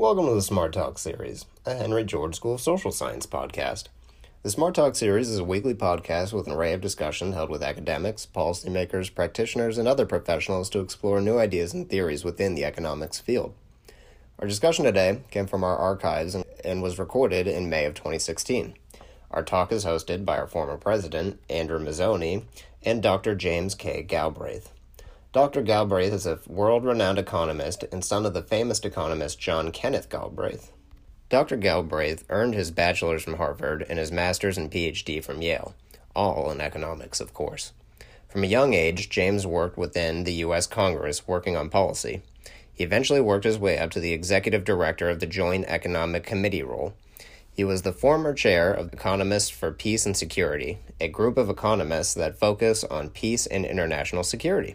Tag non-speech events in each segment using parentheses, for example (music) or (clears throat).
Welcome to the Smart Talk series, a Henry George School of Social Science podcast. The Smart Talk series is a weekly podcast with an array of discussion held with academics, policymakers, practitioners, and other professionals to explore new ideas and theories within the economics field. Our discussion today came from our archives and was recorded in May of 2016. Our talk is hosted by our former president, Andrew Mazzoni, and Dr. James K. Galbraith. Dr. Galbraith is a world renowned economist and son of the famous economist John Kenneth Galbraith. Dr. Galbraith earned his bachelor's from Harvard and his master's and PhD from Yale, all in economics, of course. From a young age, James worked within the U.S. Congress working on policy. He eventually worked his way up to the executive director of the Joint Economic Committee role. He was the former chair of Economists for Peace and Security, a group of economists that focus on peace and international security.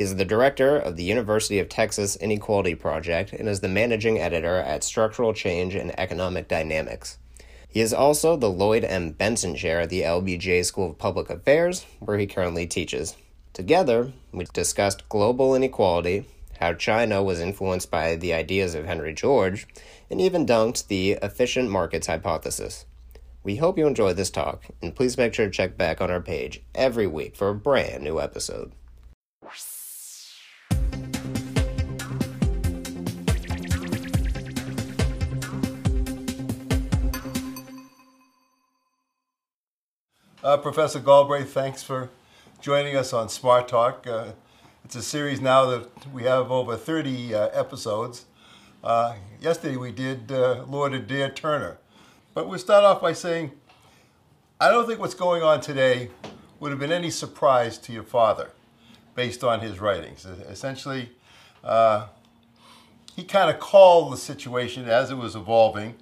He is the director of the University of Texas Inequality Project and is the managing editor at Structural Change and Economic Dynamics. He is also the Lloyd M. Bentsen Chair at the LBJ School of Public Affairs, where he currently teaches. Together, we discussed global inequality, how China was influenced by the ideas of Henry George, and even dunked the efficient markets hypothesis. We hope you enjoy this talk, and please make sure to check back on our page every week for a brand new episode. Uh, Professor Galbraith, thanks for joining us on Smart Talk. Uh, it's a series now that we have over 30 uh, episodes. Uh, yesterday we did uh, Lord Adair Turner. But we'll start off by saying I don't think what's going on today would have been any surprise to your father based on his writings. Essentially, uh, he kind of called the situation as it was evolving.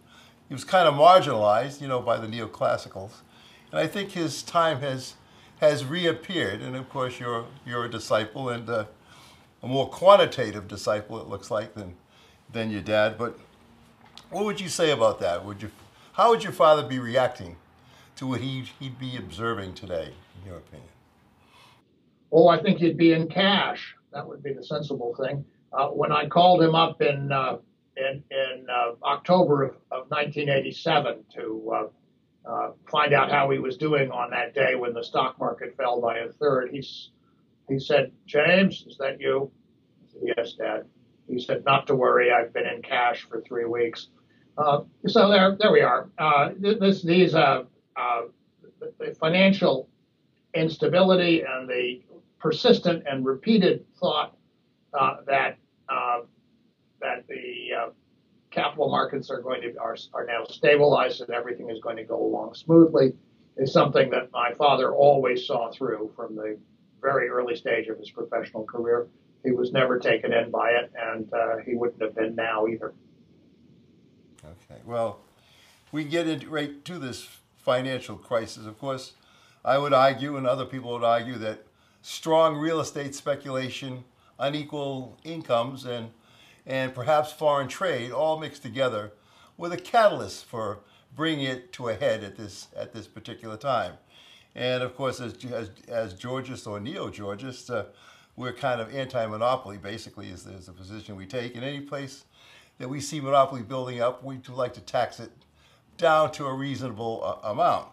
He was kind of marginalized, you know, by the neoclassicals. And I think his time has has reappeared. And of course, you're you're a disciple and uh, a more quantitative disciple, it looks like, than than your dad. But what would you say about that? Would you how would your father be reacting to what he he'd be observing today, in your opinion? Oh, I think he'd be in cash. That would be the sensible thing. Uh, when I called him up in uh, in, in uh, October of, of 1987 to uh, uh, find out how he was doing on that day when the stock market fell by a third. He's, he said, James, is that you? Said, yes, Dad. He said, not to worry, I've been in cash for three weeks. Uh, so there, there we are. Uh, this, these, uh, uh, the financial instability and the persistent and repeated thought uh, that that the capital markets are going to are, are now stabilized and everything is going to go along smoothly is something that my father always saw through from the very early stage of his professional career. He was never taken in by it, and uh, he wouldn't have been now either. Okay, well, we get into, right to this financial crisis. Of course, I would argue, and other people would argue, that strong real estate speculation, unequal incomes, and and perhaps foreign trade all mixed together with a catalyst for bringing it to a head at this at this particular time. And of course, as as, as Georgists or neo-Georgists, uh, we're kind of anti-monopoly. Basically, is, is the position we take. In any place that we see monopoly building up, we do like to tax it down to a reasonable uh, amount.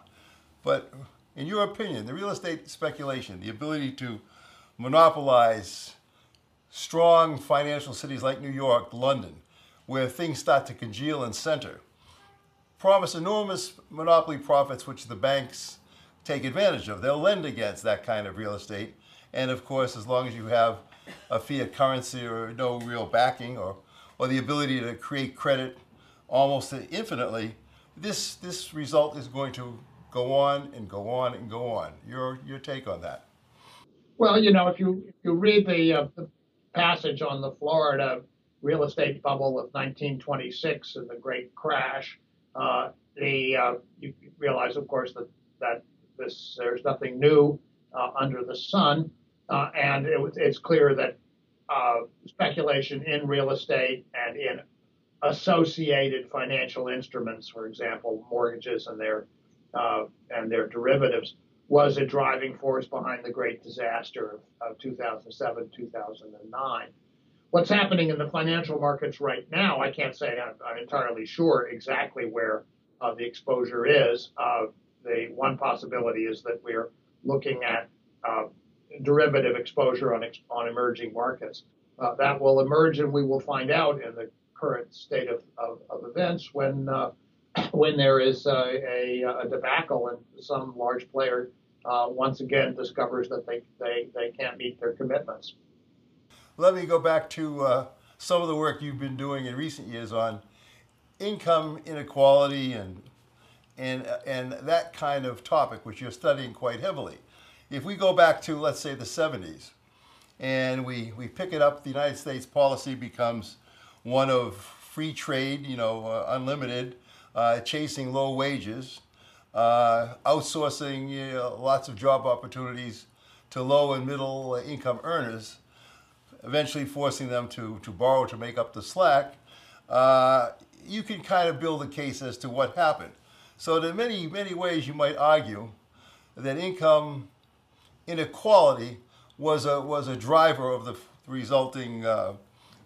But in your opinion, the real estate speculation, the ability to monopolize strong financial cities like New York, London, where things start to congeal and center, promise enormous monopoly profits, which the banks take advantage of. They'll lend against that kind of real estate. And of course, as long as you have a fiat currency or no real backing or, or the ability to create credit almost infinitely, this, this result is going to go on and go on and go on. Your, your take on that? Well, you know, if you, if you read the, uh, the passage on the Florida real estate bubble of 1926 and the great crash, uh, the uh, you realize, of course, that that this there's nothing new uh, under the sun, uh, and it, it's clear that uh, speculation in real estate and in associated financial instruments, for example, mortgages and their uh, and their derivatives, was a driving force behind the great disaster of, of 2007, 2009. what's happening in the financial markets right now, I can't say I'm, I'm entirely sure exactly where uh, the exposure is. Uh, the one possibility is that we're looking at uh, derivative exposure on on emerging markets. Uh, that will emerge, and we will find out in the current state of, of, of events when uh, when there is a, a, debacle and some large player uh, once again discovers that they, they, they can't meet their commitments. Let me go back to uh, some of the work you've been doing in recent years on income inequality and and and that kind of topic, which you're studying quite heavily. If we go back to let's say the 70s, and we we pick it up, the United States policy becomes one of free trade, you know, uh, unlimited, uh, chasing low wages, uh, outsourcing you know, lots of job opportunities to low and middle income earners, eventually forcing them to, to borrow to make up the slack. Uh, you can kind of build a case as to what happened. So, in many, many ways, you might argue that income inequality was a, was a driver of the resulting uh,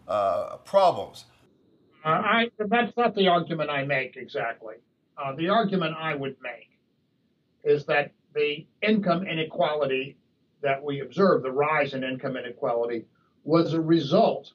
uh, problems. Uh, I, that's not the argument I make exactly. Uh, the argument I would make is that the income inequality that we observe, the rise in income inequality, was a result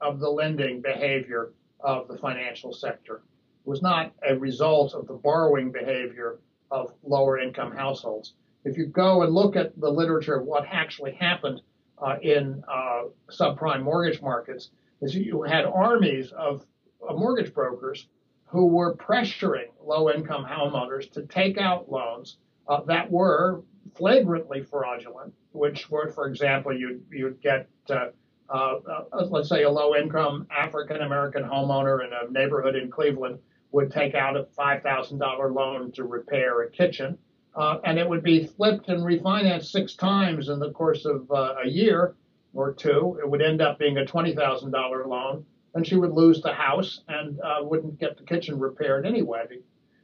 of the lending behavior of the financial sector It was not a result of the borrowing behavior of lower income households. If you go and look at the literature of what actually happened uh, in uh, subprime mortgage markets, is you had armies of, of mortgage brokers who were pressuring low income homeowners to take out loans uh, that were flagrantly fraudulent, which were, for example, you'd, you'd get uh, uh, uh, let's say a low income African American homeowner in a neighborhood in Cleveland would take out a $5,000 loan to repair a kitchen, uh, and it would be flipped and refinanced six times in the course of uh, a year or two. It would end up being a $20,000 loan, and she would lose the house and uh, wouldn't get the kitchen repaired anyway.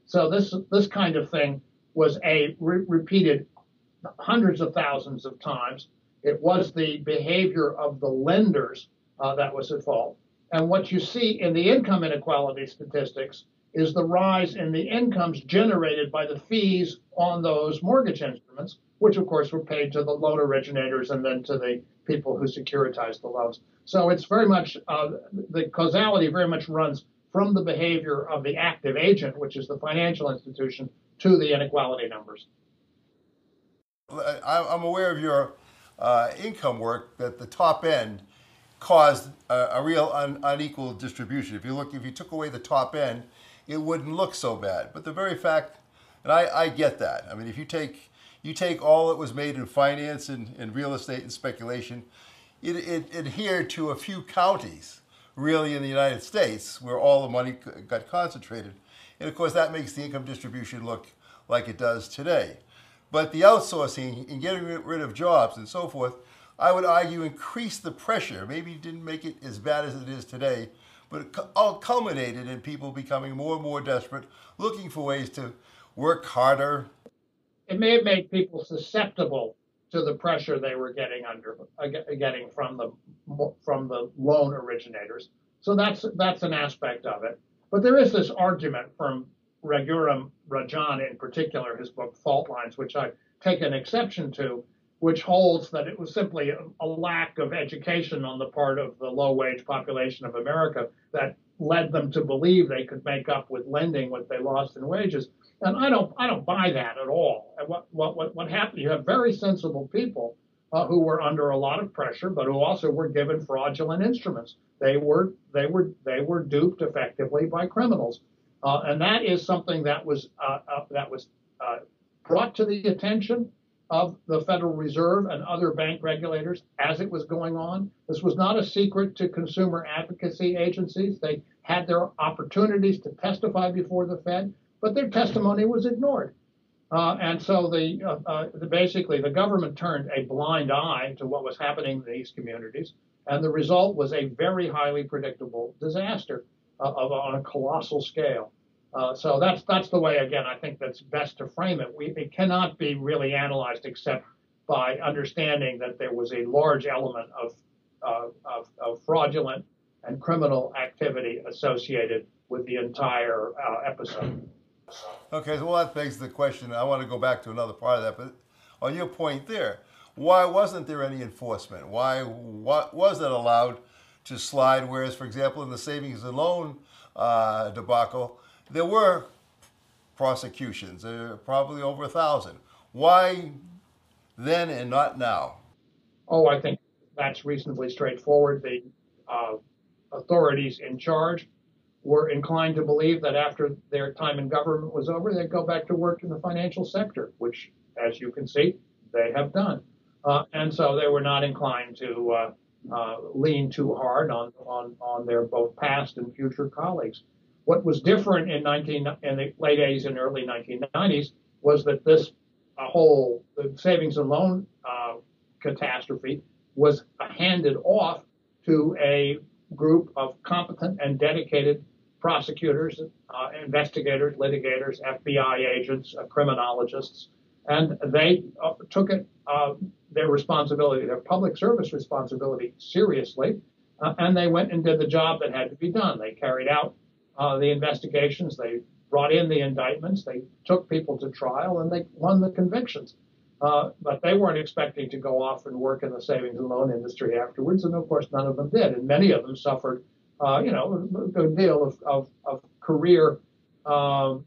So this this kind of thing was a re- repeated hundreds of thousands of times. It was the behavior of the lenders uh, that was at fault. And what you see in the income inequality statistics is the rise in the incomes generated by the fees on those mortgage instruments, which of course were paid to the loan originators and then to the people who securitized the loans. So it's very much, uh, the causality very much runs from the behavior of the active agent, which is the financial institution, to the inequality numbers. I'm aware of your uh, income work that the top end caused a, a real un, unequal distribution. If you look, if you took away the top end, it wouldn't look so bad. But the very fact, and I, I get that. I mean, if you take you take all that was made in finance and, and real estate and speculation, it, it adhered to a few counties, really, in the United States, where all the money got concentrated. And of course, that makes the income distribution look like it does today. But the outsourcing and getting rid of jobs and so forth, I would argue increased the pressure. Maybe didn't make it as bad as it is today, but it all culminated in people becoming more and more desperate, looking for ways to work harder. It may have made people susceptible to the pressure they were getting under, uh, getting from the from the loan originators. So that's that's an aspect of it. But there is this argument from Raghuram Rajan in particular, his book Fault Lines, which I take an exception to, which holds that it was simply a, a, lack of education on the part of the low wage population of America that led them to believe they could make up with lending what they lost in wages. And I don't I don't buy that at all. And what what what, happened? You have very sensible people uh, who were under a lot of pressure, but who also were given fraudulent instruments. They were they were they were duped effectively by criminals, uh, and that is something that was uh, uh that was uh, brought to the attention of the Federal Reserve and other bank regulators as it was going on. This was not a secret to consumer advocacy agencies. They had their opportunities to testify before the Fed, but their testimony was ignored. Uh, and so the, uh, uh, the, basically the government turned a blind eye to what was happening in these communities, and the result was a very highly predictable disaster uh, of, on a colossal scale. Uh, so that's that's the way again I think that's best to frame it. We, it cannot be really analyzed except by understanding that there was a large element of uh, of, of, fraudulent and criminal activity associated with the entire uh, episode. Okay, so well, that begs the question. I want to go back to another part of that, but on your point there, why wasn't there any enforcement? Why what was it allowed to slide? Whereas, for example, in the savings and loan uh, debacle, there were prosecutions, uh, probably over a thousand. Why then and not now? Oh, I think that's reasonably straightforward. The uh, authorities in charge were inclined to believe that after their time in government was over, they'd go back to work in the financial sector, which, as you can see, they have done. Uh, and so they were not inclined to uh, uh, lean too hard on, on, on their both past and future colleagues. What was different in, 19, in the late 80s and early 1990s was that this whole savings and loan uh, catastrophe was handed off to a group of competent and dedicated prosecutors, uh, investigators, litigators, FBI agents, uh, criminologists, and they uh, took it uh, their responsibility, their public service responsibility, seriously, uh, and they went and did the job that had to be done. They carried out uh, the investigations, they brought in the indictments, they took people to trial, and they won the convictions. but they weren't expecting to go off and work in the savings and loan industry afterwards, and of course, none of them did, and many of them suffered uh, you know, a good deal of, of, of career um,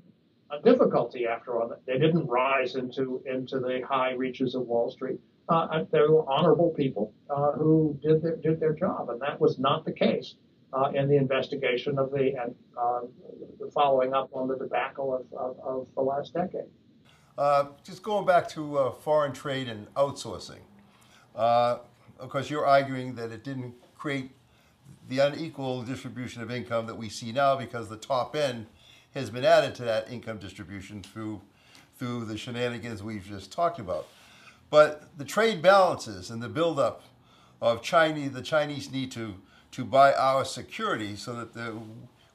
difficulty after all. They didn't rise into into the high reaches of Wall Street. Uh, they were honorable people uh, who did their, did their job, and that was not the case uh, in the investigation of the and uh, the following up on the debacle of, of, of the last decade. Just going back to foreign trade and outsourcing, of course, you're arguing that it didn't create the unequal distribution of income that we see now because the top end has been added to that income distribution through through the shenanigans we've just talked about. But the trade balances and the buildup of Chinese the Chinese need to to buy our security so that the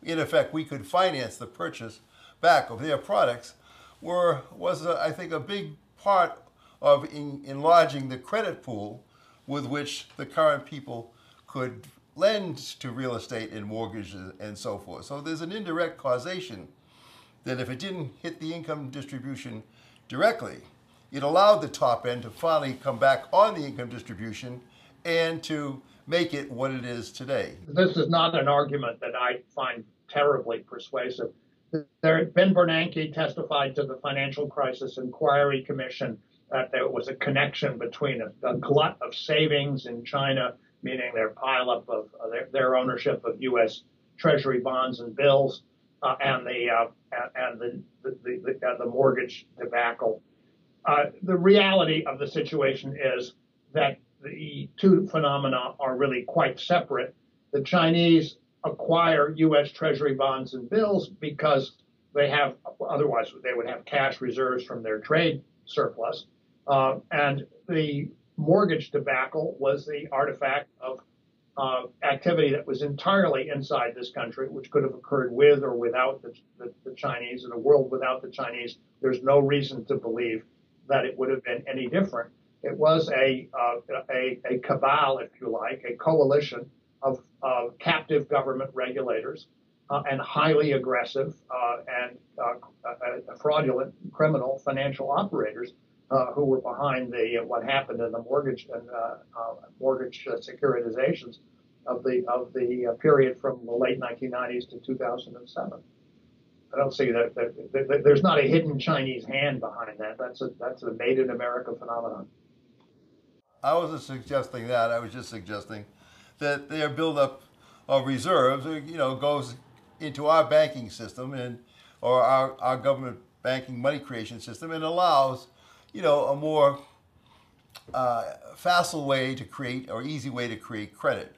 in effect we could finance the purchase back of their products were was a, I think a big part of in, enlarging the credit pool with which the current people could lend to real estate and mortgages and so forth. So there's an indirect causation that if it didn't hit the income distribution directly, it allowed the top end to finally come back on the income distribution and to make it what it is today. This is not an argument that I find terribly persuasive. There, Ben Bernanke testified to the Financial Crisis Inquiry Commission that there was a connection between a, a glut of savings in China meaning their pileup of uh, their, their, ownership of U.S. Treasury bonds and bills, uh, and the uh, and the the, the, the mortgage debacle. Uh, the reality of the situation is that the two phenomena are really quite separate. The Chinese acquire U.S. Treasury bonds and bills because they have otherwise they would have cash reserves from their trade surplus, uh, and the mortgage debacle was the artifact of uh, activity that was entirely inside this country, which could have occurred with or without the, the, the, Chinese. In a world without the Chinese, there's no reason to believe that it would have been any different. It was a, uh, a, a, cabal, if you like, a coalition of uh, captive government regulators uh, and highly aggressive uh, and uh, fraudulent criminal financial operators uh, who were behind the uh, what happened in the mortgage and uh, uh mortgage securitizations of the of the period from the late 1990s to 2007. I don't see that, that, that, that, there's not a hidden Chinese hand behind that. That's a that's a made in America phenomenon. I wasn't suggesting that. I was just suggesting that their buildup of reserves, you know, goes into our banking system and or our, our government banking money creation system and allows you know, a more uh, facile way to create or easy way to create credit?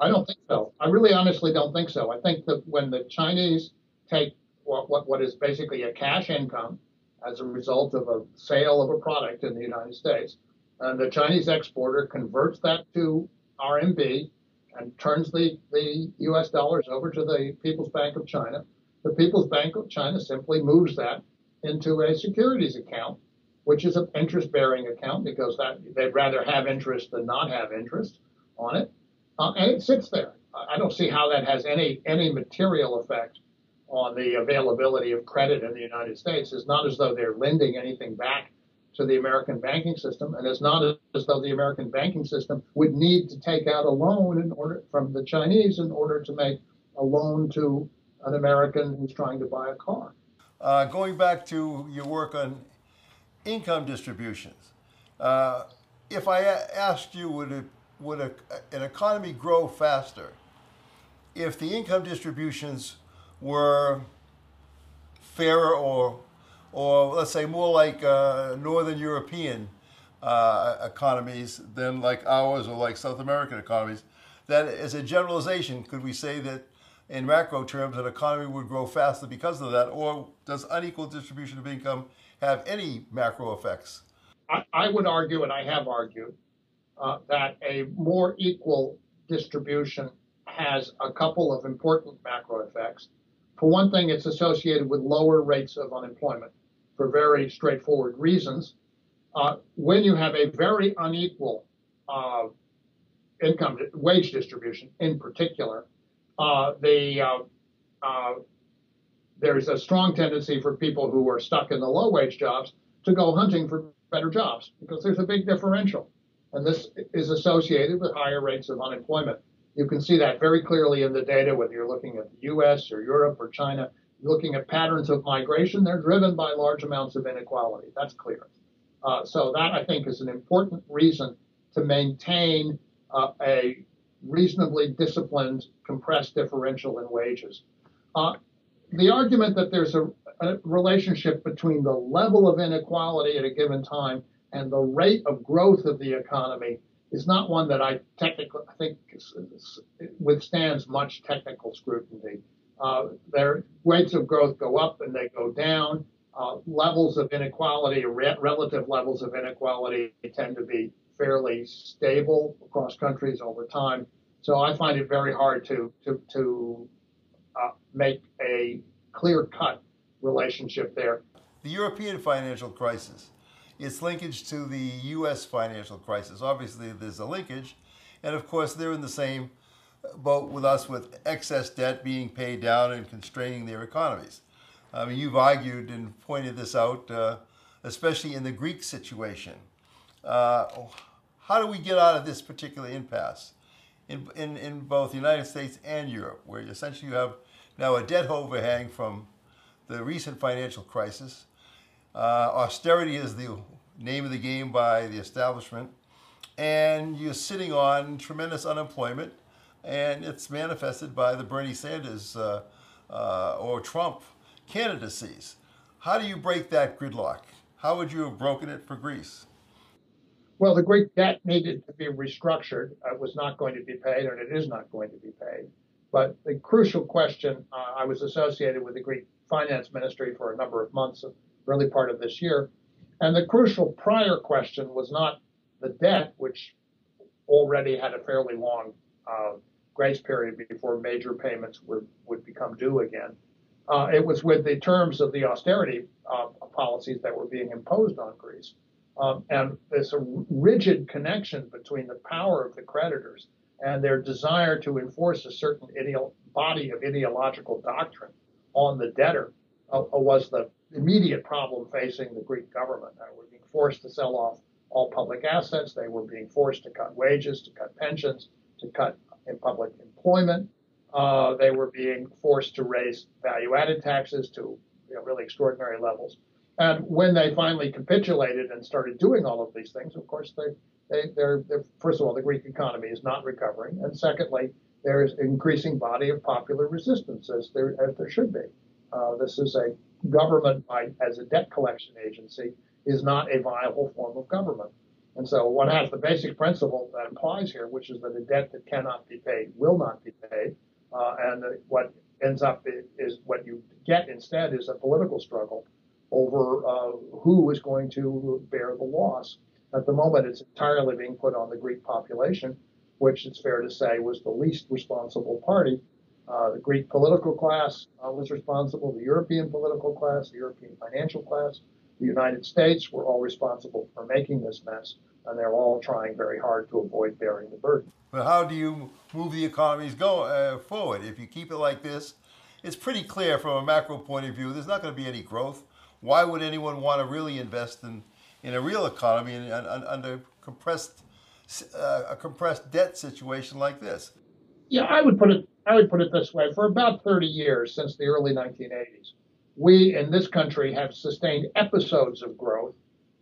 I don't think so. I really honestly don't think so. I think that when the Chinese take what, what, what is basically a cash income as a result of a sale of a product in the United States, and the Chinese exporter converts that to RMB and turns the, the US dollars over to the People's Bank of China, the People's Bank of China simply moves that into a securities account which is an interest bearing account because that they'd rather have interest than not have interest on it. uh, and it sits there. I don't see how that has any any material effect on the availability of credit in the United States. It's not as though they're lending anything back to the American banking system, and it's not as though the American banking system would need to take out a loan in order from the Chinese in order to make a loan to an American who's trying to buy a car. Uh, going back to your work on income distributions, uh, if I asked you, would it, would a, an economy grow faster if the income distributions were fairer or or let's say more like uh, Northern European uh, economies than like ours or like South American economies. That as a generalization, could we say that in macro terms, an economy would grow faster because of that, or does unequal distribution of income have any macro effects? I, I would argue, and I have argued, uh, that a more equal distribution has a couple of important macro effects. For one thing, it's associated with lower rates of unemployment for very straightforward reasons. Uh, when you have a very unequal uh, income wage distribution, in particular, uh, the uh, uh, there's a strong tendency for people who are stuck in the low wage jobs to go hunting for better jobs because there's a big differential, and this is associated with higher rates of unemployment. You can see that very clearly in the data, whether you're looking at the U.S. or Europe or China looking at patterns of migration, they're driven by large amounts of inequality. That's clear. Uh, so that I think is an important reason to maintain uh, a reasonably disciplined, compressed differential in wages. Uh, the argument that there's a, a, relationship between the level of inequality at a given time and the rate of growth of the economy is not one that I technically I think withstands much technical scrutiny. Uh, their rates of growth go up and they go down. Uh, levels of inequality, re- relative levels of inequality, tend to be fairly stable across countries over time. So I find it very hard to to, to uh, make a clear-cut relationship there. The European financial crisis, its linkage to the U.S. financial crisis. Obviously, there's a linkage, and of course, they're in the same boat with us with excess debt being paid down and constraining their economies. I mean, you've argued and pointed this out, uh, especially in the Greek situation. Uh, how do we get out of this particular impasse in, in, in both the United States and Europe, where essentially you have now a debt overhang from the recent financial crisis? Uh, austerity is the name of the game by the establishment, and you're sitting on tremendous unemployment and it's manifested by the Bernie Sanders uh, uh, or Trump candidacies. How do you break that gridlock? How would you have broken it for Greece? Well, the Greek debt needed to be restructured. It was not going to be paid, and it is not going to be paid. But the crucial question uh, I was associated with the Greek finance ministry for a number of months, early part of this year. And the crucial prior question was not the debt, which already had a fairly long uh, grace period before major payments would, would become due again. Uh, it was with the terms of the austerity uh, policies that were being imposed on Greece. Um, and there's a rigid connection between the power of the creditors and their desire to enforce a certain ideo- body of ideological doctrine on the debtor uh, was the immediate problem facing the Greek government. They were being forced to sell off all public assets. They were being forced to cut wages, to cut pensions, to cut in public employment. Uh, they were being forced to raise value-added taxes to you know, really extraordinary levels. And when they finally capitulated and started doing all of these things, of course, they, they, they're, they're, first of all, the Greek economy is not recovering, and secondly, there is increasing body of popular resistance, as there as there should be. Uh, this is a government by, as a debt collection agency is not a viable form of government. And so one has the basic principle that applies here, which is that a debt that cannot be paid will not be paid. Uh, and what ends up is what you get instead is a political struggle over uh, who is going to bear the loss. At the moment, it's entirely being put on the Greek population, which it's fair to say was the least responsible party. Uh, the Greek political class uh, was responsible, the European political class, the European financial class, the United States were all responsible for making this mess. and they're all trying very hard to avoid bearing the burden. But how do you move the economies go uh, forward? If you keep it like this, it's pretty clear from a macro point of view. There's not going to be any growth. Why would anyone want to really invest in, in a real economy and, under compressed uh, a compressed debt situation like this? Yeah, I would put it. I would put it this way: for about 30 years since the early 1980s, we in this country have sustained episodes of growth.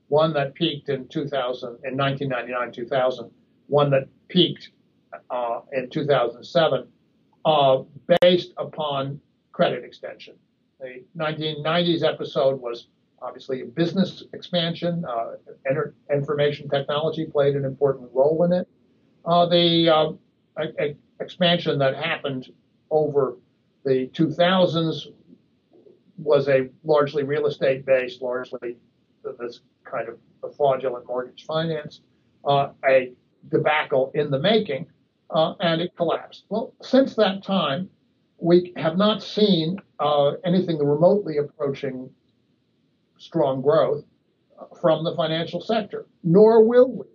One that peaked in 2000, in 1999, 2000. One that peaked uh, in 2007, uh, based upon credit extension. The 1990s episode was obviously business expansion. Uh, information technology played an important role in it. Uh, the uh, a, a expansion that happened over the 2000s was a largely real estate based, largely this kind of fraudulent mortgage finance, uh, a debacle in the making, uh, and it collapsed. Well, since that time, we have not seen uh, anything remotely approaching strong growth from the financial sector, nor will we.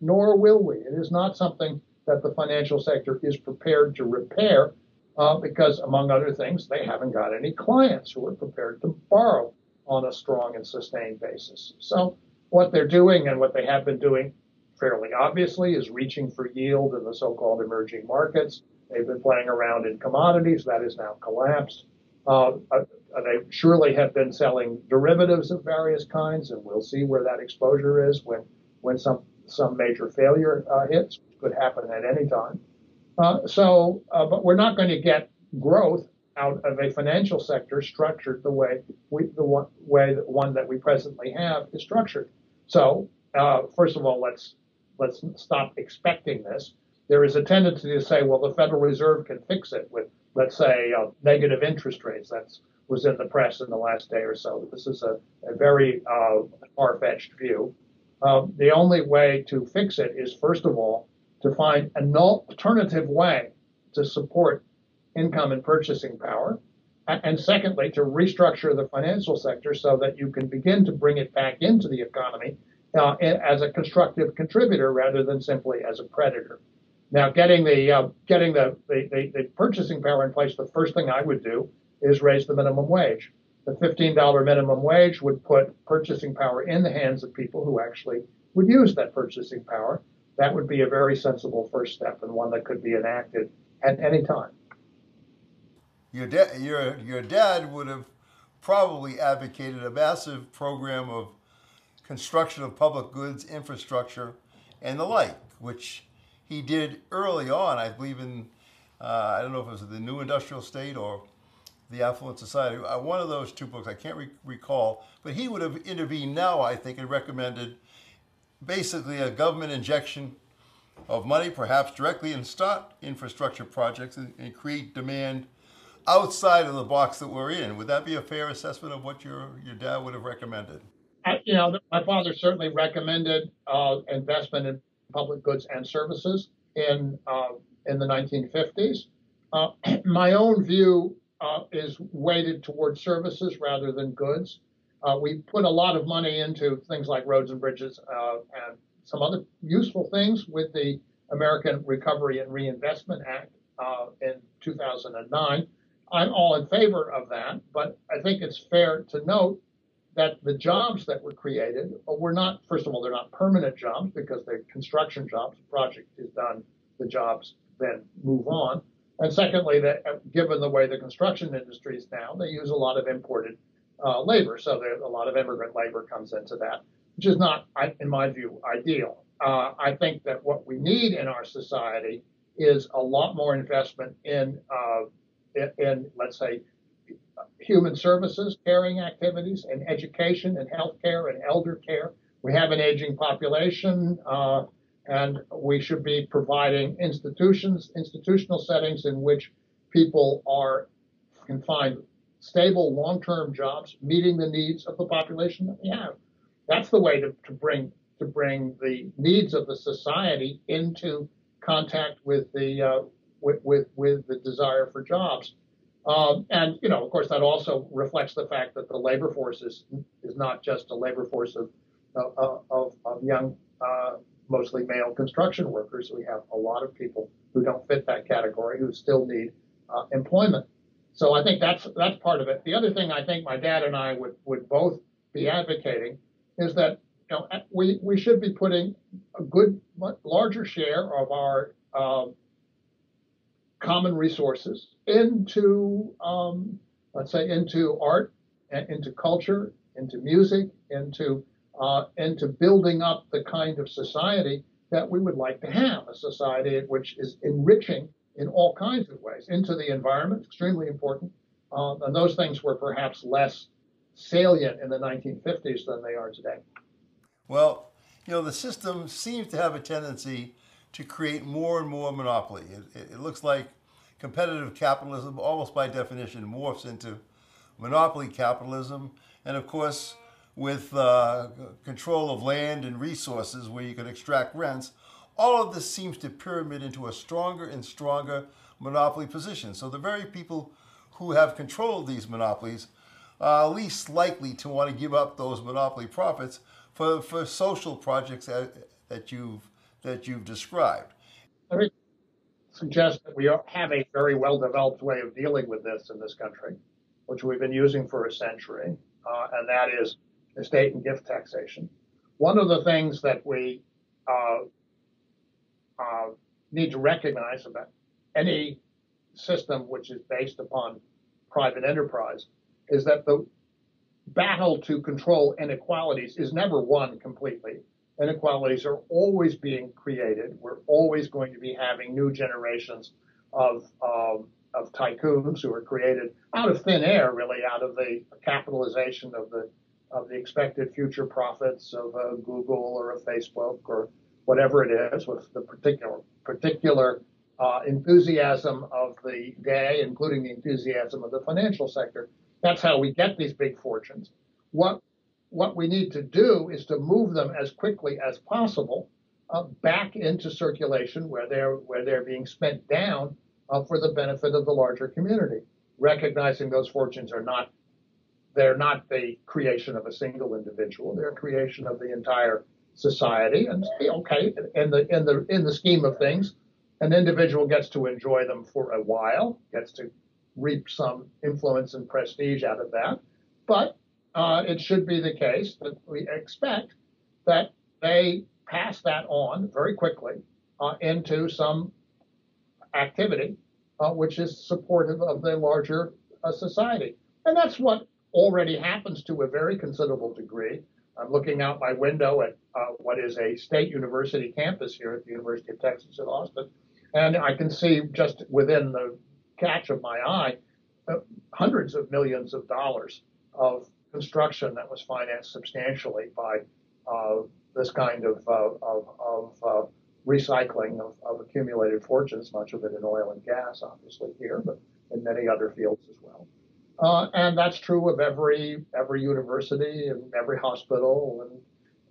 Nor will we. It is not something that the financial sector is prepared to repair uh, because, among other things, they haven't got any clients who are prepared to borrow on a strong and sustained basis. So, what they're doing and what they have been doing fairly obviously is reaching for yield in the so called emerging markets. They've been playing around in commodities. That has now collapsed. Uh, uh, they surely have been selling derivatives of various kinds, and we'll see where that exposure is when, when some, some major failure uh, hits, could happen at any time. Uh, so, uh, but we're not going to get growth out of a financial sector structured the way we, the one, way the one that we presently have is structured. So, uh, first of all, let's let's stop expecting this. There is a tendency to say, well, the Federal Reserve can fix it with, let's say, uh, negative interest rates. That's was in the press in the last day or so. This is a, a very uh, far-fetched view. Um, the only way to fix it is, first of all, to find an alternative way to support income and purchasing power. And secondly, to restructure the financial sector so that you can begin to bring it back into the economy uh, as a constructive contributor rather than simply as a predator. Now, getting the uh, getting the, the, the, the, purchasing power in place, the first thing I would do is raise the minimum wage. The $15 minimum wage would put purchasing power in the hands of people who actually would use that purchasing power. That would be a very sensible first step and one that could be enacted at any time. Your, your, your dad would have probably advocated a massive program of construction of public goods, infrastructure, and the like, which he did early on, I believe in, uh, I don't know if it was the New Industrial State or the Affluent Society, uh, one of those two books, I can't re- recall, but he would have intervened now, I think, and recommended basically a government injection of money, perhaps directly in start infrastructure projects and, and create demand outside of the box that we're in. Would that be a fair assessment of what your, your dad would have recommended? I, you know, my father certainly recommended uh, investment in public goods and services in uh, in the 1950s. Uh, (clears throat) my own view uh, is weighted towards services rather than goods. Uh, we put a lot of money into things like roads and bridges uh, and some other useful things with the American Recovery and Reinvestment Act in 2009. I'm all in favor of that, but I think it's fair to note that the jobs that were created were not, first of all, they're not permanent jobs because they're construction jobs. The project is done, the jobs then move on. And secondly, that uh, given the way the construction industry is now, they use a lot of imported uh, labor. So a lot of immigrant labor comes into that, which is not, in my view, ideal. Uh, I think that what we need in our society is a lot more investment in, uh, in, in let's say, human services, caring activities, and education and healthcare and elder care. We have an aging population, uh, and we should be providing institutions, institutional settings in which people are can find stable long-term jobs meeting the needs of the population that we have. That's the way to, to bring to bring the needs of the society into contact with the uh, with, with with the desire for jobs. Um, and you know, of course, that also reflects the fact that the labor force is is not just a labor force of of, of young uh, mostly male construction workers. We have a lot of people who don't fit that category who still need uh, employment. So I think that's that's part of it. The other thing I think my dad and I would, would both be advocating is that you know we, we should be putting a good larger share of our uh, common resources into um, let's say into art into culture, into music, into uh, to building up the kind of society that we would like to have, a society which is enriching in all kinds of ways, into the environment, extremely important. Uh, and those things were perhaps less salient in the 1950s than they are today. Well, you know, the system seems to have a tendency to create more and more monopoly. It, it, it looks like competitive capitalism, almost by definition, morphs into monopoly capitalism. And of course, with uh, control of land and resources where you can extract rents, all of this seems to pyramid into a stronger and stronger monopoly position. So the very people who have control of these monopolies are least likely to want to give up those monopoly profits for, for social projects that, that you've that you've described. Let me suggest that we have a very well developed way of dealing with this in this country, which we've been using for a century, uh, and that is estate and gift taxation. One of the things that we uh, uh, need to recognize about any system which is based upon private enterprise is that the battle to control inequalities is never won completely. Inequalities are always being created. We're always going to be having new generations of um, of tycoons who are created out of thin air, really, out of the capitalization of the of the expected future profits of a Google or a Facebook or whatever it is, with the particular particular uh, enthusiasm of the day, including the enthusiasm of the financial sector. That's how we get these big fortunes. What what we need to do is to move them as quickly as possible uh, back into circulation where they're where they're being spent down uh, for the benefit of the larger community. Recognizing those fortunes are not they're not the creation of a single individual. They're a creation of the entire society. And okay, in the in the in the scheme of things, an individual gets to enjoy them for a while, gets to reap some influence and prestige out of that. But uh, it should be the case that we expect that they pass that on very quickly uh, into some activity uh, which is supportive of the larger uh, society. And that's what already happens to a very considerable degree. I'm looking out my window at uh, what is a state university campus here at the University of Texas at Austin, and I can see just within the catch of my eye uh, hundreds of millions of dollars of construction that was financed substantially by uh, this kind of, uh, of, of uh, recycling of, of accumulated fortunes, much of it in oil and gas, obviously here, but in many other fields as well. Uh, and that's true of every every university and every hospital and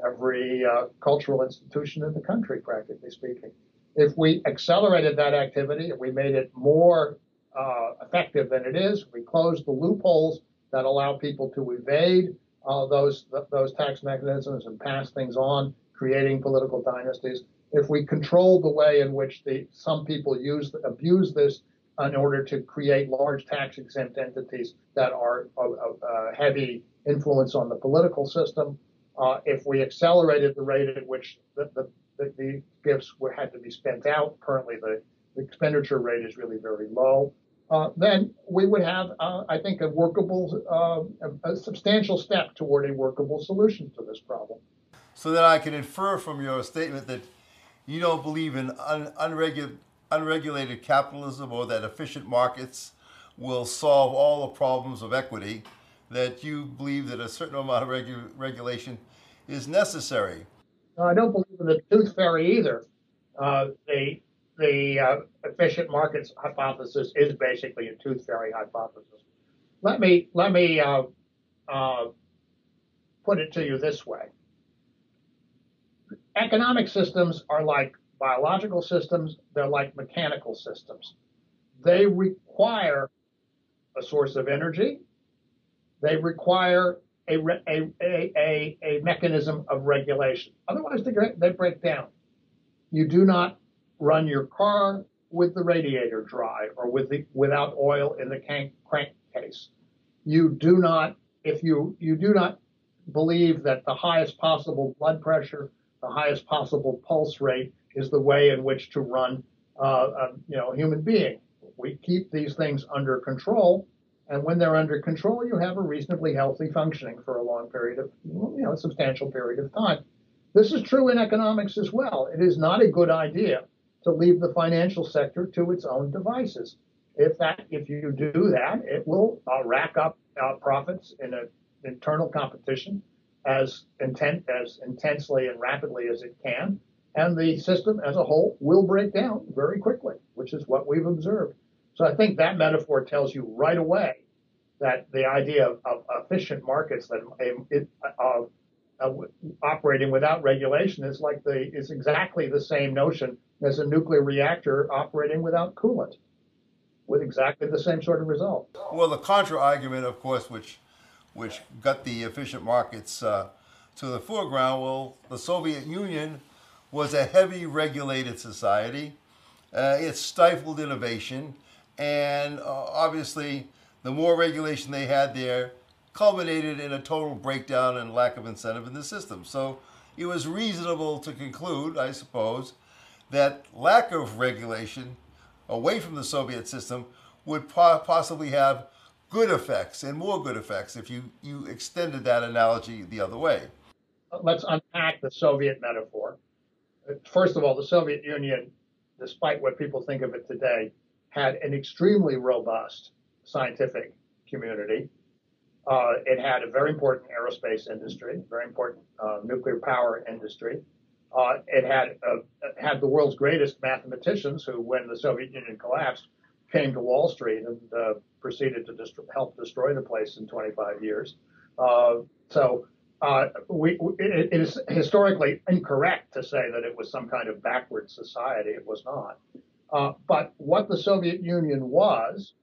every uh, cultural institution in the country, practically speaking. If we accelerated that activity, if we made it more uh, effective than it is, we closed the loopholes that allow people to evade uh, those th- those tax mechanisms and pass things on, creating political dynasties. If we control the way in which the some people use abuse this in order to create large tax exempt entities that are of, heavy influence on the political system. Uh, if we accelerated the rate at which the, the, the, the gifts were, had to be spent out, currently the, the expenditure rate is really very low. Uh, then we would have, uh, I think, a workable, uh, a, a, substantial step toward a workable solution to this problem. So that I can infer from your statement that you don't believe in un- unregulated unregulated capitalism or that efficient markets will solve all the problems of equity, that you believe that a certain amount of regu- regulation is necessary. I don't believe in the tooth fairy either. Uh, the the uh, efficient markets hypothesis is basically a tooth fairy hypothesis. Let me let me uh, uh put it to you this way: economic systems are like biological systems, they're like mechanical systems. They require a source of energy. They require a, a, a, a, mechanism of regulation. Otherwise, they, they break down. you do not run your car with the radiator dry or with the without oil in the crank, crankcase. You do not if you you do not believe that the highest possible blood pressure, the highest possible pulse rate is the way in which to run uh, a, you know human being. We keep these things under control, and when they're under control, you have a reasonably healthy functioning for a long period of you know a substantial period of time. This is true in economics as well. It is not a good idea to leave the financial sector to its own devices. If that, if you do that, it will uh, rack up uh, profits in an internal competition as intent as intensely and rapidly as it can, and the system as a whole will break down very quickly, which is what we've observed. So I think that metaphor tells you right away that the idea of, of efficient markets that it, uh, uh, operating without regulation is like the is exactly the same notion as a nuclear reactor operating without coolant, with exactly the same sort of result. Well, the contra argument, of course, which which got the efficient markets uh, to the foreground, well, the Soviet Union was a heavy regulated society. Uh, it stifled innovation, and uh, obviously, the more regulation they had there, culminated in a total breakdown and lack of incentive in the system. So it was reasonable to conclude, I suppose, that lack of regulation away from the Soviet system would po- possibly have good effects and more good effects if you, you extended that analogy the other way. Let's unpack the Soviet metaphor. First of all, the Soviet Union, despite what people think of it today, had an extremely robust scientific community uh, it had a very important aerospace industry, very important uh, nuclear power industry. Uh, it had uh, had the world's greatest mathematicians, who, when the Soviet Union collapsed, came to Wall Street and uh, proceeded to dest- help destroy the place in 25 years. Uh, we, it, it is historically incorrect to say that it was some kind of backward society. It was not. but what the Soviet Union was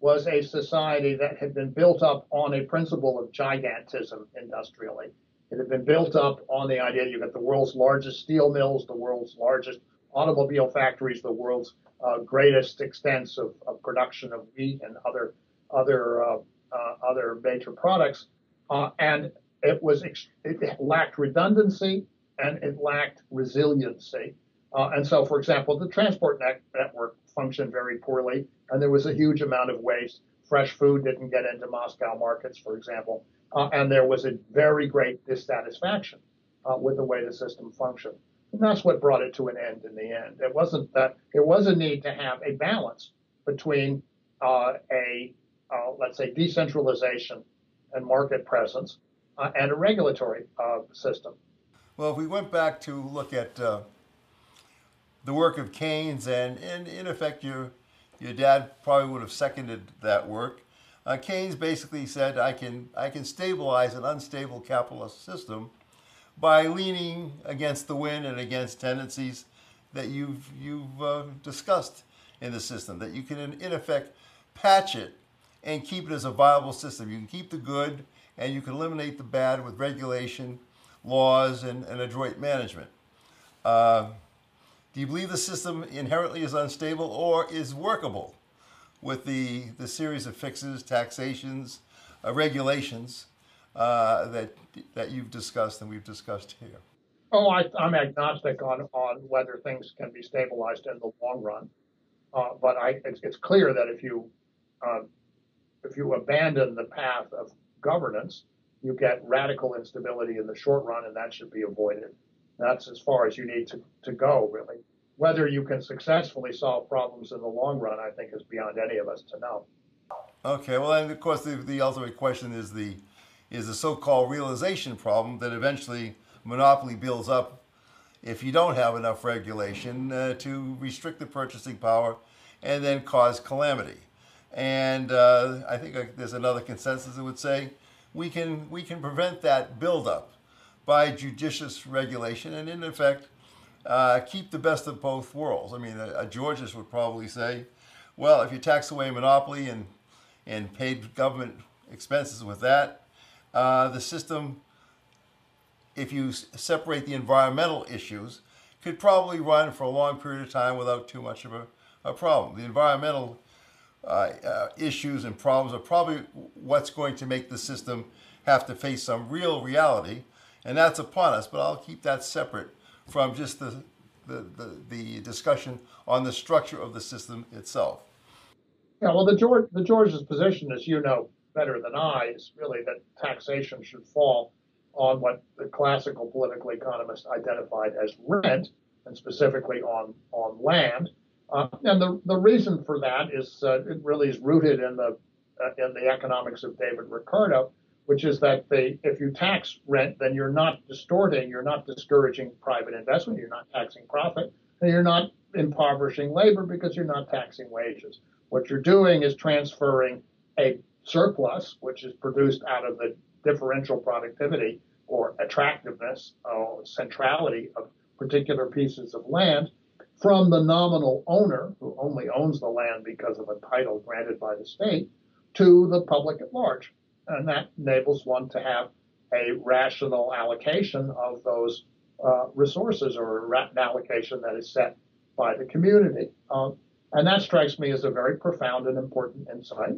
was a society that had been built up on a principle of gigantism industrially. It had been built up on the idea you've got the world's largest steel mills, the world's largest automobile factories, the world's uh, greatest extents of, of, production of wheat and other other uh, uh, other major products, uh, and it was it lacked redundancy and it lacked resiliency. Uh, and so, for example, the transport net- network functioned very poorly, and there was a huge amount of waste. Fresh food didn't get into Moscow markets, for example, uh, and there was a very great dissatisfaction uh, with the way the system functioned. And that's what brought it to an end in the end. It wasn't that there was a need to have a balance between uh, a uh, let's say decentralization and market presence uh, and a regulatory uh, system. Well, if we went back to look at the work of Keynes, and, and in effect, your, your dad probably would have seconded that work. Uh, Keynes basically said, I can, I can stabilize an unstable capitalist system by leaning against the wind and against tendencies that you've, you've uh, discussed in the system, that you can, in effect, patch it and keep it as a viable system. You can keep the good and you can eliminate the bad with regulation, laws, and, and adroit management. Uh, do you believe the system inherently is unstable or is workable with the, the series of fixes, taxations, uh, regulations uh, that, that you've discussed and we've discussed here? Oh, I, am agnostic on, on whether things can be stabilized in the long run. Uh, but I, it's, it's, clear that if you uh, if you abandon the path of governance, you get radical instability in the short run, and that should be avoided. That's as far as you need to, to go, really. Whether you can successfully solve problems in the long run, I think, is beyond any of us to know. Okay, well, and of course, the, the ultimate question is the is the so-called realization problem that eventually monopoly builds up if you don't have enough regulation uh, to restrict the purchasing power and then cause calamity. And uh, I think uh, there's another consensus that would say we can we can prevent that buildup by judicious regulation and in effect uh, keep the best of both worlds. I mean, a, a Georgist would probably say, well, if you tax away monopoly and and paid government expenses with that, uh, the system, if you separate the environmental issues could probably run for a long period of time without too much of a, a problem. The environmental uh, uh, issues and problems are probably what's going to make the system have to face some real reality, and that's upon us. But I'll keep that separate from just the the, the, the discussion on the structure of the system itself. Yeah, well, the George the George's position, as you know better than I, is really that taxation should fall on what the classical political economists identified as rent, and specifically on on land. Uh, and the, the reason for that is uh, it really is rooted in the uh, in the economics of David Ricardo, which is that the if you tax rent, then you're not distorting, you're not discouraging private investment, you're not taxing profit, and you're not impoverishing labor because you're not taxing wages. What you're doing is transferring a surplus, which is produced out of the differential productivity or attractiveness or centrality of particular pieces of land from the nominal owner, who only owns the land because of a title granted by the state, to the public at large. And that enables one to have a rational allocation of those uh, resources or an allocation that is set by the community. Um, and that strikes me as a very profound and important insight.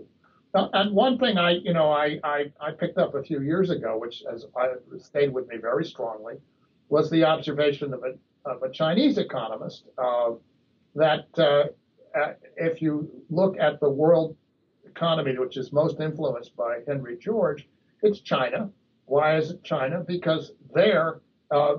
Uh, and one thing I, you know, I, I, I, picked up a few years ago, which has stayed with me very strongly, was the observation of a of a Chinese economist uh, that uh, if you look at the world economy, which is most influenced by Henry George, it's China. Why is it China? Because there, uh,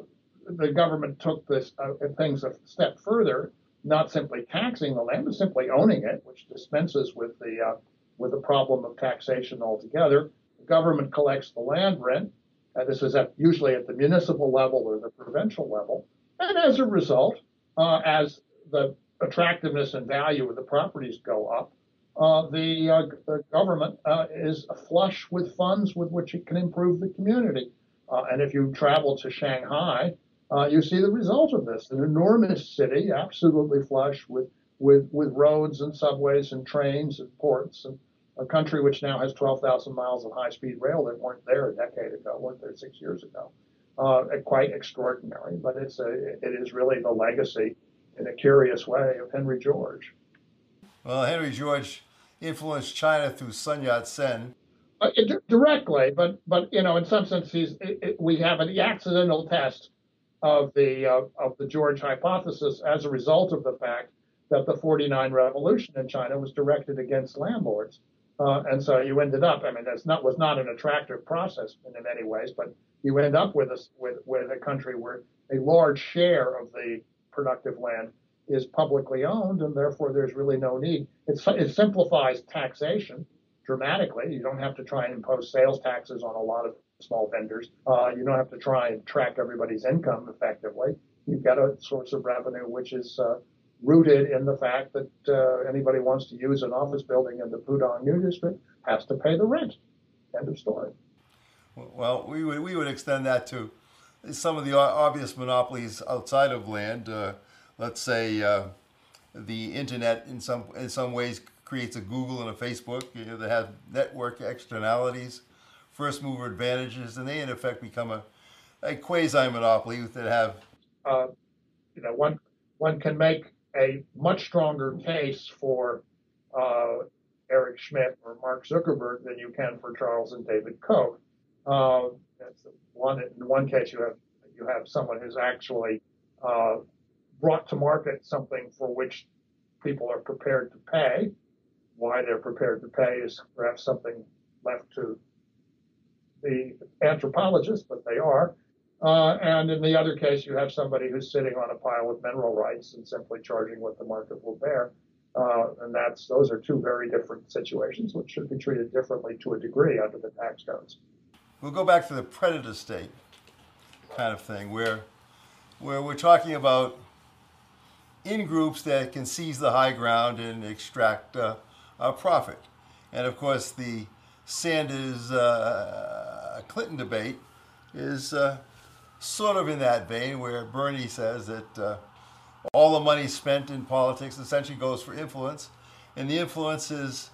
the government took this uh, things a step further, not simply taxing the land, but simply owning it, which dispenses with the uh, with the problem of taxation altogether. The government collects the land rent. and this is at, usually at the municipal level or the provincial level. And as a result, uh, as the attractiveness and value of the properties go up, uh, the, uh, the, government uh, is flush with funds with which it can improve the community. Uh, and if you travel to Shanghai, uh, you see the result of this an enormous city, absolutely flush with, with, with roads and subways and trains and ports, and a country which now has 12,000 miles of high speed rail that weren't there a decade ago, weren't there six years ago uh, quite extraordinary. But it's a, it is really the legacy, in a curious way, of Henry George. Well, Henry George influenced China through Sun Yat Sen. Uh, directly, but but you know, in some sense, he's it, it, we have an accidental test of the uh, of the George hypothesis as a result of the fact that the 49 revolution in China was directed against landlords. Uh, and so you ended up, I mean, that's not was not an attractive process in, in many ways, but you end up with a, with, with a country where a large share of the productive land is publicly owned, and therefore there's really no need. It simplifies taxation dramatically. You don't have to try and impose sales taxes on a lot of small vendors. Uh, you don't have to try and track everybody's income effectively. You've got a source of revenue which is uh, rooted in the fact that uh, anybody wants to use an office building in the Pudong New District has to pay the rent. End of story. Well, we would, we would extend that to some of the obvious monopolies outside of land. Uh, let's say uh, the internet in some in some ways creates a Google and a Facebook you know, that have network externalities, first mover advantages, and they in effect become a, a quasi monopoly that have. Uh, you know, one one can make a much stronger case for uh, Eric Schmidt or Mark Zuckerberg than you can for Charles and David Koch. Uh, one in one case you have you have someone who's actually uh, brought to market something for which people are prepared to pay. Why they're prepared to pay is perhaps something left to the anthropologists, but they are. Uh, and in the other case, you have somebody who's sitting on a pile of mineral rights and simply charging what the market will bear. Uh, and that's those are two very different situations, which should be treated differently to a degree under the tax codes. We'll go back to the predator state kind of thing, where where we're talking about in groups that can seize the high ground and extract uh, a profit. And of course, the Sanders uh, Clinton debate is uh, sort of in that vein where Bernie says that uh, all the money spent in politics essentially goes for influence, and the influence is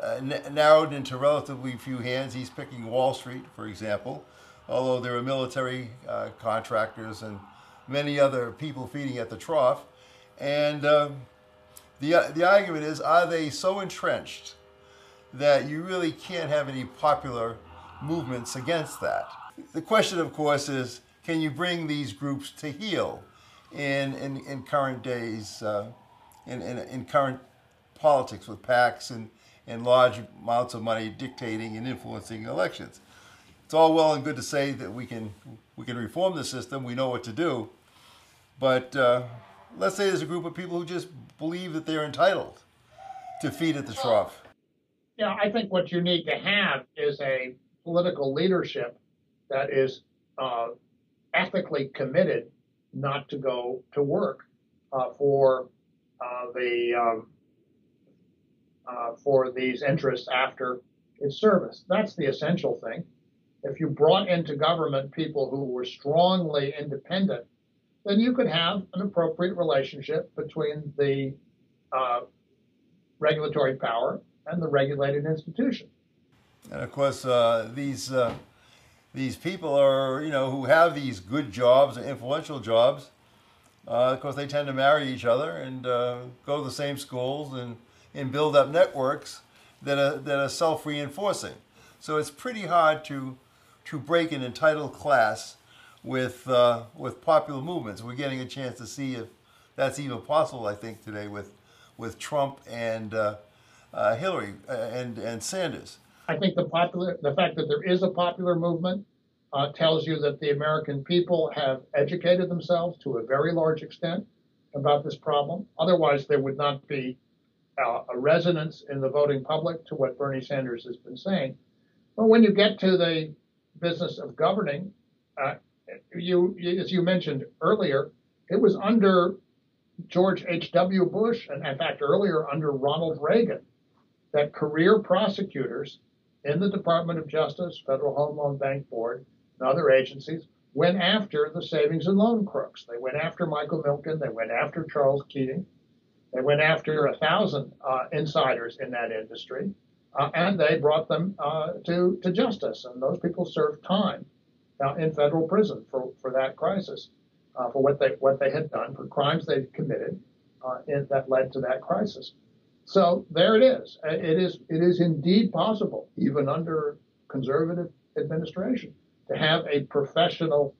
uh, narrowed into relatively few hands. He's picking Wall Street, for example, although there are military uh, contractors and many other people feeding at the trough. And um, the, the argument is are they so entrenched that you really can't have any popular movements against that? The question, of course, is can you bring these groups to heel in, in, in current days, uh, in, in, in current politics with PACs and, and large amounts of money dictating and influencing elections? It's all well and good to say that we can, we can reform the system, we know what to do, but uh, let's say there's a group of people who just believe that they're entitled to feed at the trough. Yeah, I think what you need to have is a political leadership that is uh, ethically committed not to go to work uh, for uh, the um, uh, for these interests after its service. That's the essential thing. If you brought into government people who were strongly independent, then you could have an appropriate relationship between the uh, regulatory power and the regulated institution. And of course, uh, these uh, these people are you know who have these good jobs influential jobs. Uh, of course, they tend to marry each other and uh, go to the same schools and, and build up networks that are, that are self reinforcing. So it's pretty hard to to break an entitled class with uh, with popular movements. We're getting a chance to see if that's even possible. I think today with with Trump and uh, uh, Hillary uh, and and Sanders. I think the popular the fact that there is a popular movement uh, tells you that the American people have educated themselves to a very large extent about this problem. Otherwise, there would not be uh, a resonance in the voting public to what Bernie Sanders has been saying. But when you get to the business of governing, uh, you, as you mentioned earlier, it was under George H.W. Bush, and in fact, earlier under Ronald Reagan, that career prosecutors in the Department of Justice, Federal Home Loan Bank Board, and other agencies went after the savings and loan crooks. They went after Michael Milken. They went after Charles Keating. They went after a thousand uh, insiders in that industry, uh, and they brought them uh, to to justice. And those people served time uh, in federal prison for, for that crisis, uh, for what they what they had done, for crimes they'd committed, uh, in, that led to that crisis. So there it is. It is it is indeed possible, even under conservative administration, to have a professional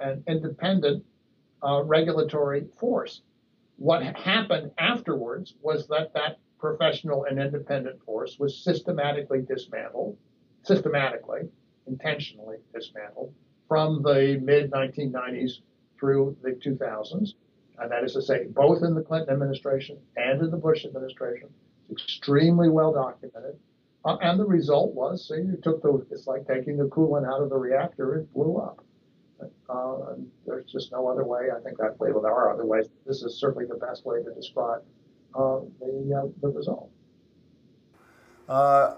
and independent uh, regulatory force. What happened afterwards was that that professional and independent force was systematically dismantled, systematically, intentionally dismantled from the mid 1990s through the 2000s. And that is to say, both in the Clinton administration and in the Bush administration. Extremely well documented. Uh, and the result was, see, you took the, it's like taking the coolant out of the reactor, it blew up. Uh, there's just no other way. I think that way, well, there are other ways. This is certainly the best way to describe uh, the, uh, the result. Uh,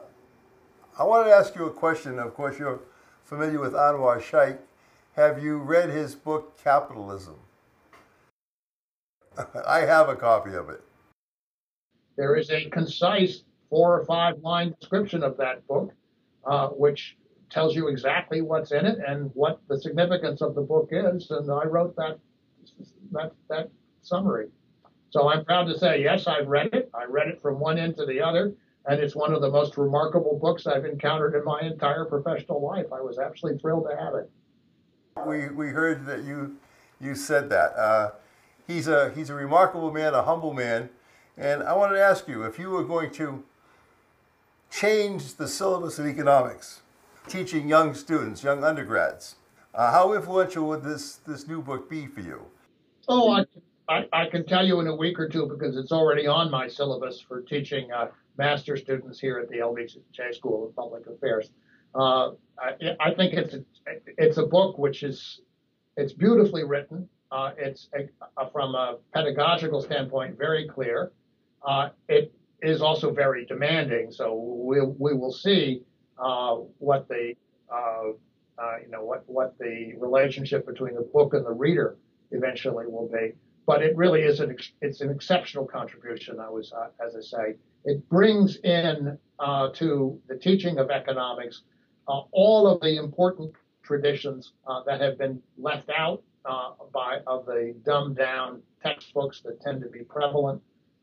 I wanted to ask you a question. Of course, you're familiar with Anwar Shaikh. Have you read his book, Capitalism? (laughs) I have a copy of it. There is a concise four or five line description of that book, uh, which tells you exactly what's in it and what the significance of the book is. And I wrote that that that summary. So I'm proud to say, yes, I've read it. I read it from one end to the other, and it's one of the most remarkable books I've encountered in my entire professional life. I was absolutely thrilled to have it. We we heard that you you said that. Uh, he's a he's a remarkable man, a humble man, and I wanted to ask you if you were going to change the syllabus of economics, teaching young students, young undergrads, uh, how influential would this this new book be for you? Oh, I, I, I, can tell you in a week or two because it's already on my syllabus for teaching uh, master students here at the LBJ School of Public Affairs. Uh, I, I, think it's a, it's a book which is it's beautifully written. Uh, it's a, a, from a pedagogical standpoint very clear. Uh, it is also very demanding, so we we will see uh, what the uh, uh, you know what what the relationship between the book and the reader eventually will be. But it really is an it's an exceptional contribution. I was uh, as I say, it brings in to the teaching of economics all of the important traditions uh, that have been left out uh, by of the dumbed down textbooks that tend to be prevalent,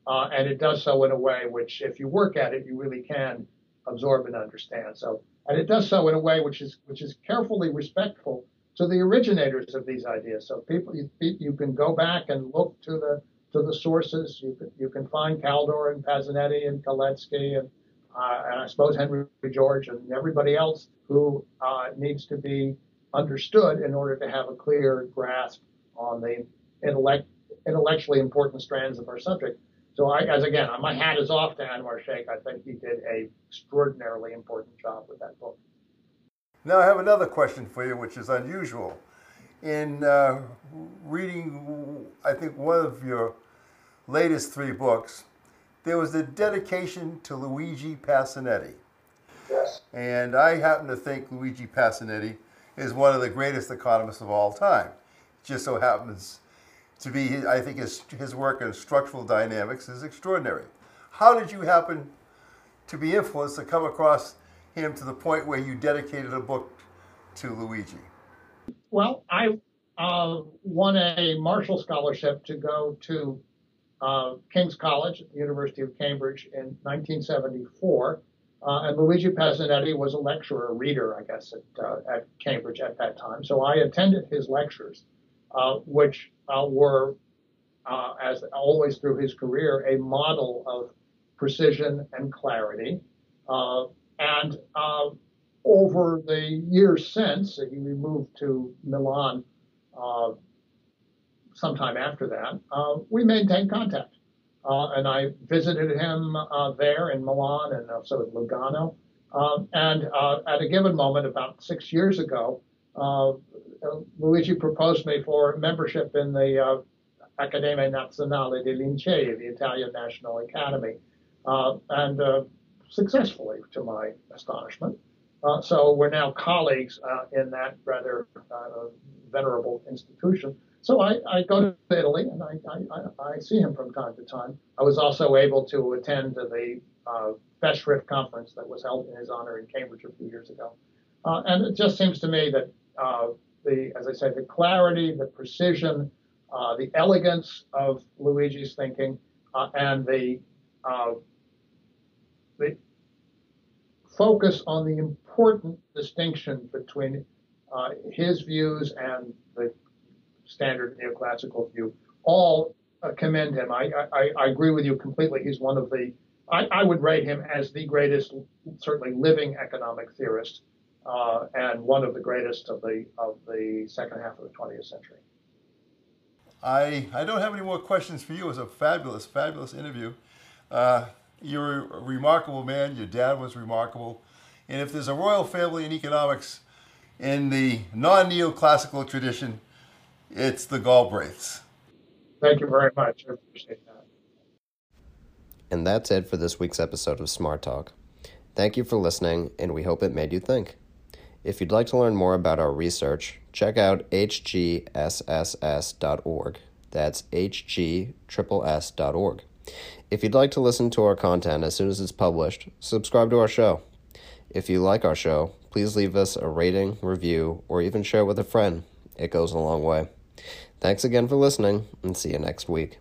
uh, and it does so in a way which, if you work at it, you really can absorb and understand. So, and it does so in a way which is which is carefully respectful to the originators of these ideas. So people, you, you can go back and look to the to the sources. You can you can find Kaldor and Pasinetti and Kalecki and uh, and I suppose Henry George and everybody else who uh, needs to be understood in order to have a clear grasp on the intellect, intellectually important strands of our subject. So, I, as again, my hat is off to Anwar Shaikh. I think he did a extraordinarily important job with that book. Now, I have another question for you, which is unusual. In uh, reading, I think, one of your latest three books, there was a dedication to Luigi Pasinetti. Yes. And I happen to think Luigi Pasinetti is one of the greatest economists of all time. Just so happens to be, I think his, his work in structural dynamics is extraordinary. How did you happen to be influenced to come across him to the point where you dedicated a book to Luigi? Well, I uh, won a Marshall Scholarship to go to uh, King's College at the University of Cambridge in 1974. Uh, and Luigi Pasinetti was a lecturer, a reader, I guess, at, uh, at Cambridge at that time. So I attended his lectures, which uh, were, uh, as always through his career, a model of precision and clarity. and over the years since, he moved to Milan sometime after that, uh, we maintained contact. Uh, and I visited him uh, there in Milan and also in Lugano. And uh, at a given moment, about six years ago, uh, Luigi proposed me for membership in the uh, Accademia Nazionale dei Lincei, the Italian National Academy, and successfully, to my astonishment. so we're now colleagues in that rather venerable institution. So I, I go to Italy and I, I, I, see him from time to time. I was also able to attend the uh, conference that was held in his honor in Cambridge a few years ago. Uh, and it just seems to me that uh, the, as I said, the clarity, the precision, uh, the elegance of Luigi's thinking, uh, and the uh, the focus on the important distinction between uh, his views and the standard neoclassical view, all uh, commend him. I, I, I, agree with you completely. He's one of the, I, I would rate him as the greatest, certainly living economic theorist, uh, and one of the greatest of the of the second half of the 20th century. I, I don't have any more questions for you. It was a fabulous, fabulous interview. Uh, you're a remarkable man. Your dad was remarkable. And if there's a royal family in economics in the non neoclassical tradition, it's the Galbraiths. Thank you very much. I appreciate that. And that's it for this week's episode of Smart Talk. Thank you for listening, and we hope it made you think. If you'd like to learn more about our research, check out hgsss.org. That's hgss.org. If you'd like to listen to our content as soon as it's published, subscribe to our show. If you like our show, please leave us a rating, review, or even share with a friend. It goes a long way. Thanks again for listening, and see you next week.